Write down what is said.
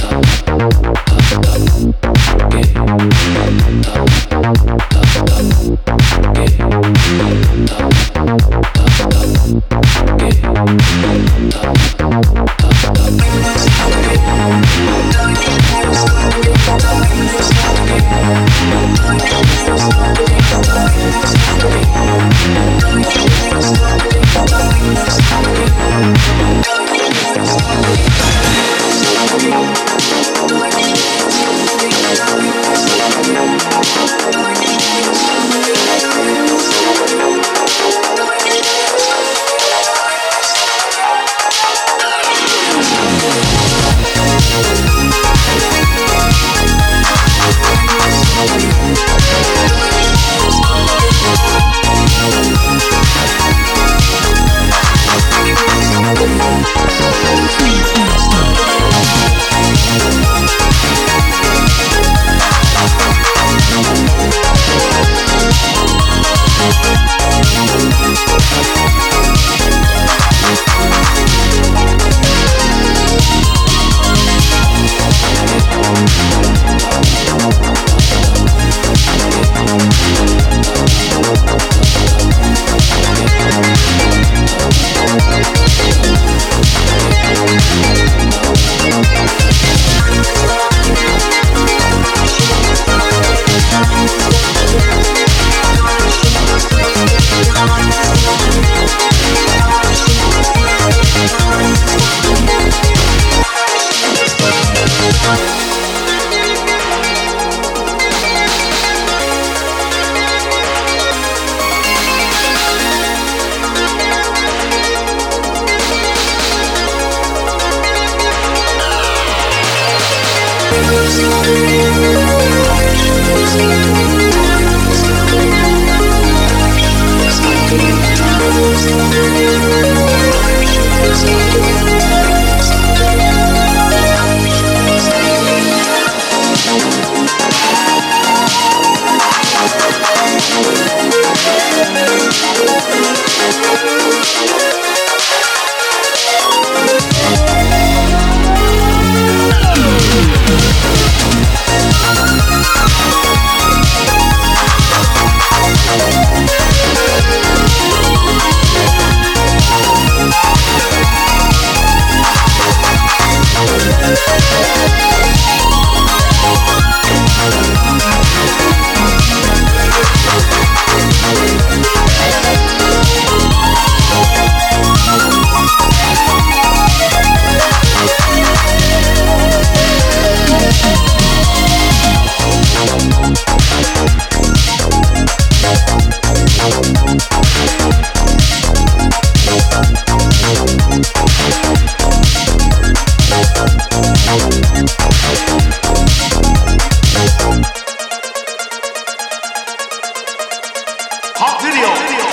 Thank Thank Hot video.